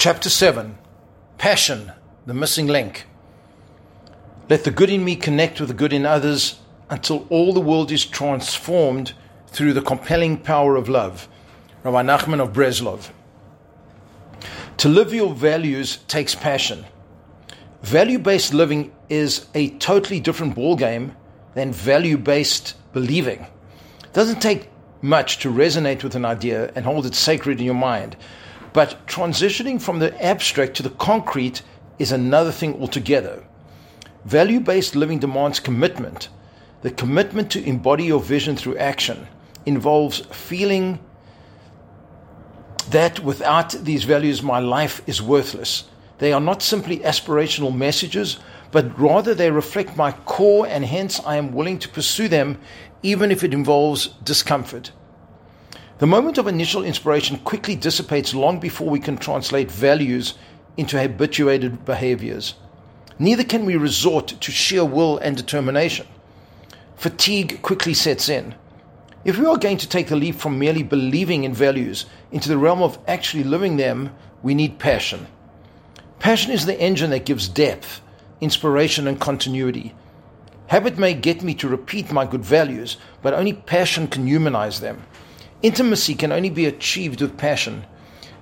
Chapter 7 Passion, the missing link. Let the good in me connect with the good in others until all the world is transformed through the compelling power of love. Rabbi Nachman of Breslov. To live your values takes passion. Value based living is a totally different ballgame than value based believing. It doesn't take much to resonate with an idea and hold it sacred in your mind. But transitioning from the abstract to the concrete is another thing altogether. Value based living demands commitment. The commitment to embody your vision through action involves feeling that without these values, my life is worthless. They are not simply aspirational messages, but rather they reflect my core, and hence I am willing to pursue them even if it involves discomfort. The moment of initial inspiration quickly dissipates long before we can translate values into habituated behaviors. Neither can we resort to sheer will and determination. Fatigue quickly sets in. If we are going to take the leap from merely believing in values into the realm of actually living them, we need passion. Passion is the engine that gives depth, inspiration, and continuity. Habit may get me to repeat my good values, but only passion can humanize them. Intimacy can only be achieved with passion.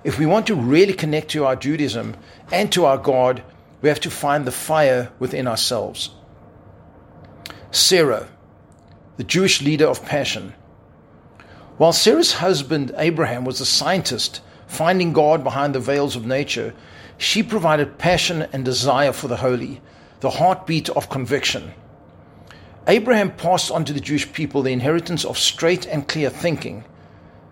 If we want to really connect to our Judaism and to our God, we have to find the fire within ourselves. Sarah, the Jewish leader of passion. While Sarah's husband Abraham was a scientist, finding God behind the veils of nature, she provided passion and desire for the holy, the heartbeat of conviction. Abraham passed on to the Jewish people the inheritance of straight and clear thinking.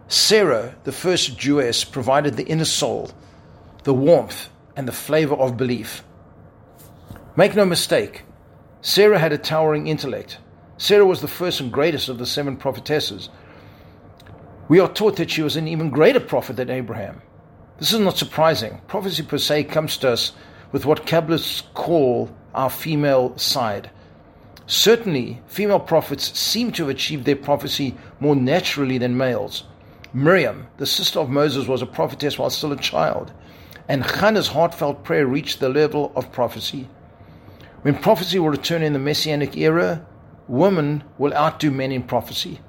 Sarah, the first Jewess, provided the inner soul, the warmth, and the flavor of belief. Make no mistake, Sarah had a towering intellect. Sarah was the first and greatest of the seven prophetesses. We are taught that she was an even greater prophet than Abraham. This is not surprising. Prophecy per se comes to us with what Kabbalists call our female side. Certainly, female prophets seem to have achieved their prophecy more naturally than males. Miriam, the sister of Moses, was a prophetess while still a child, and Hannah's heartfelt prayer reached the level of prophecy. When prophecy will return in the Messianic era, women will outdo men in prophecy.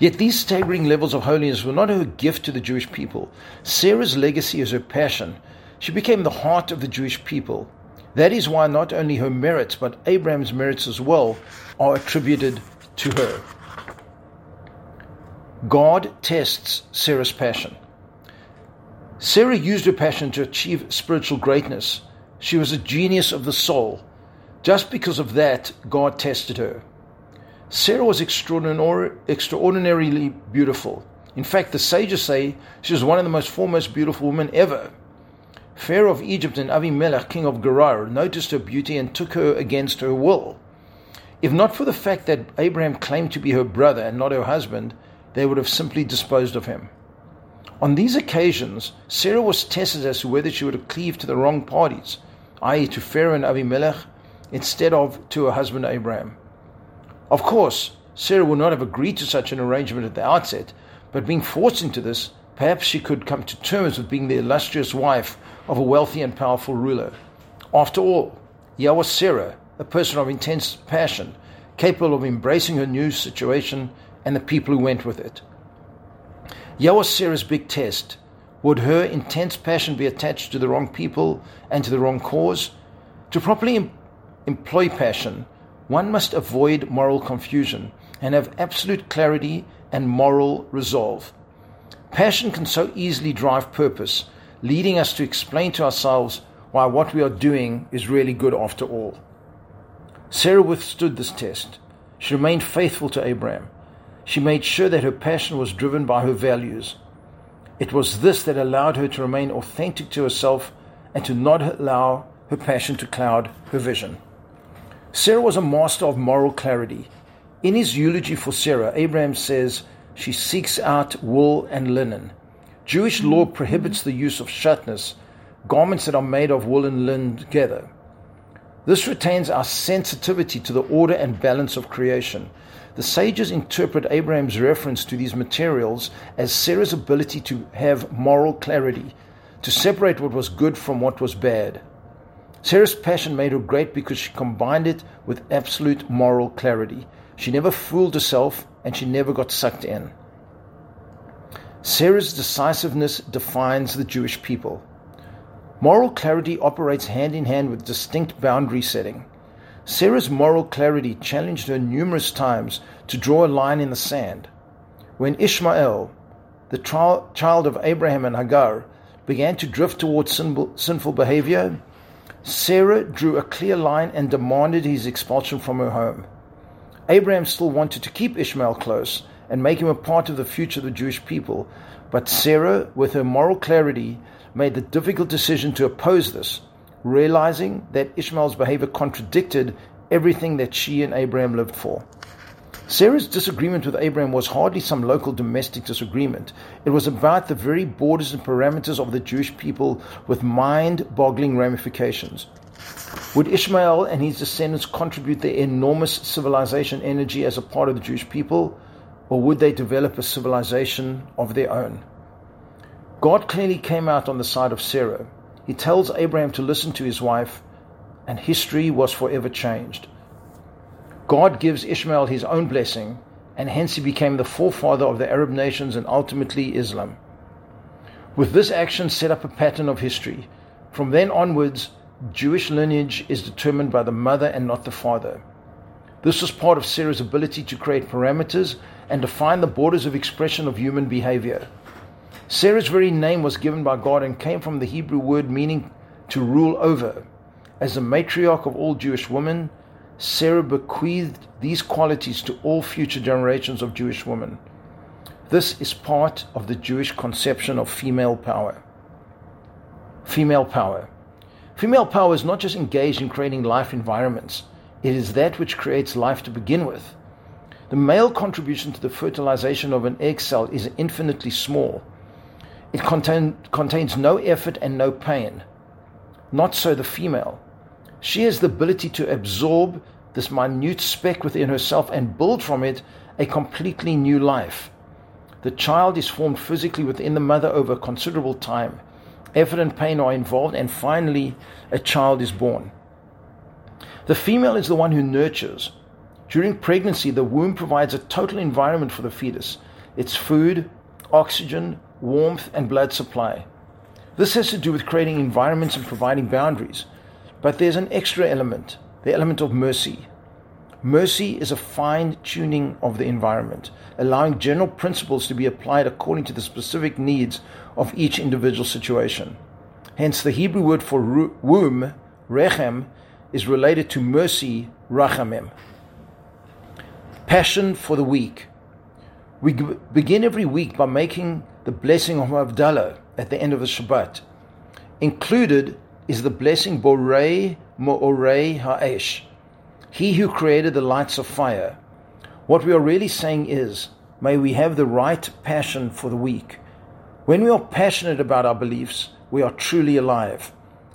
Yet these staggering levels of holiness were not her gift to the Jewish people. Sarah's legacy is her passion. She became the heart of the Jewish people. That is why not only her merits, but Abraham's merits as well, are attributed to her. God tests Sarah's passion. Sarah used her passion to achieve spiritual greatness. She was a genius of the soul. Just because of that, God tested her. Sarah was extraordinarily beautiful. In fact, the sages say she was one of the most foremost beautiful women ever. Pharaoh of Egypt and Avimelech, king of Gerar, noticed her beauty and took her against her will. If not for the fact that Abraham claimed to be her brother and not her husband, they would have simply disposed of him. On these occasions, Sarah was tested as to whether she would have cleaved to the wrong parties i.e., to Pharaoh and Abimelech, instead of to her husband Abraham. Of course, Sarah would not have agreed to such an arrangement at the outset, but being forced into this, perhaps she could come to terms with being the illustrious wife of a wealthy and powerful ruler. After all, here was Sarah, a person of intense passion, capable of embracing her new situation and the people who went with it. Sarah's big test would her intense passion be attached to the wrong people and to the wrong cause? To properly em- employ passion, one must avoid moral confusion and have absolute clarity and moral resolve. Passion can so easily drive purpose, leading us to explain to ourselves why what we are doing is really good after all. Sarah withstood this test. She remained faithful to Abraham. She made sure that her passion was driven by her values. It was this that allowed her to remain authentic to herself and to not allow her passion to cloud her vision. Sarah was a master of moral clarity. In his eulogy for Sarah, Abraham says she seeks out wool and linen. Jewish law prohibits the use of shatnez, garments that are made of wool and linen together. This retains our sensitivity to the order and balance of creation. The sages interpret Abraham's reference to these materials as Sarah's ability to have moral clarity, to separate what was good from what was bad. Sarah's passion made her great because she combined it with absolute moral clarity. She never fooled herself and she never got sucked in. Sarah's decisiveness defines the Jewish people. Moral clarity operates hand in hand with distinct boundary setting. Sarah's moral clarity challenged her numerous times to draw a line in the sand. When Ishmael, the child of Abraham and Hagar, began to drift towards sinful behavior, Sarah drew a clear line and demanded his expulsion from her home. Abraham still wanted to keep Ishmael close and make him a part of the future of the Jewish people, but Sarah, with her moral clarity, made the difficult decision to oppose this, realizing that Ishmael's behavior contradicted everything that she and Abraham lived for. Sarah's disagreement with Abraham was hardly some local domestic disagreement. It was about the very borders and parameters of the Jewish people with mind boggling ramifications. Would Ishmael and his descendants contribute their enormous civilization energy as a part of the Jewish people, or would they develop a civilization of their own? God clearly came out on the side of Sarah. He tells Abraham to listen to his wife, and history was forever changed. God gives Ishmael his own blessing, and hence he became the forefather of the Arab nations and ultimately Islam. With this action set up a pattern of history. From then onwards, Jewish lineage is determined by the mother and not the father. This was part of Sarah's ability to create parameters and define the borders of expression of human behavior. Sarah's very name was given by God and came from the Hebrew word meaning to rule over. As the matriarch of all Jewish women, Sarah bequeathed these qualities to all future generations of Jewish women. This is part of the Jewish conception of female power. Female power. Female power is not just engaged in creating life environments, it is that which creates life to begin with. The male contribution to the fertilization of an egg cell is infinitely small. It contain, contains no effort and no pain. Not so the female. She has the ability to absorb this minute speck within herself and build from it a completely new life. The child is formed physically within the mother over considerable time. Effort and pain are involved, and finally, a child is born. The female is the one who nurtures. During pregnancy, the womb provides a total environment for the fetus its food, oxygen, warmth, and blood supply. This has to do with creating environments and providing boundaries. But there's an extra element the element of mercy. Mercy is a fine tuning of the environment, allowing general principles to be applied according to the specific needs of each individual situation. Hence, the Hebrew word for womb, rechem, is related to mercy, rachamim. Passion for the week. We begin every week by making the blessing of Havdalah at the end of the Shabbat. Included is the blessing Borei Mo'orei Ha'esh, He who created the lights of fire. What we are really saying is, may we have the right passion for the week. When we are passionate about our beliefs, we are truly alive,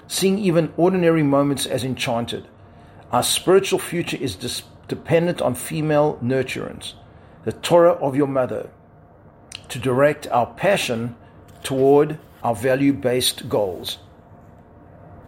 seeing even ordinary moments as enchanted. Our spiritual future is dis- dependent on female nurturance, the Torah of your mother, to direct our passion toward our value based goals.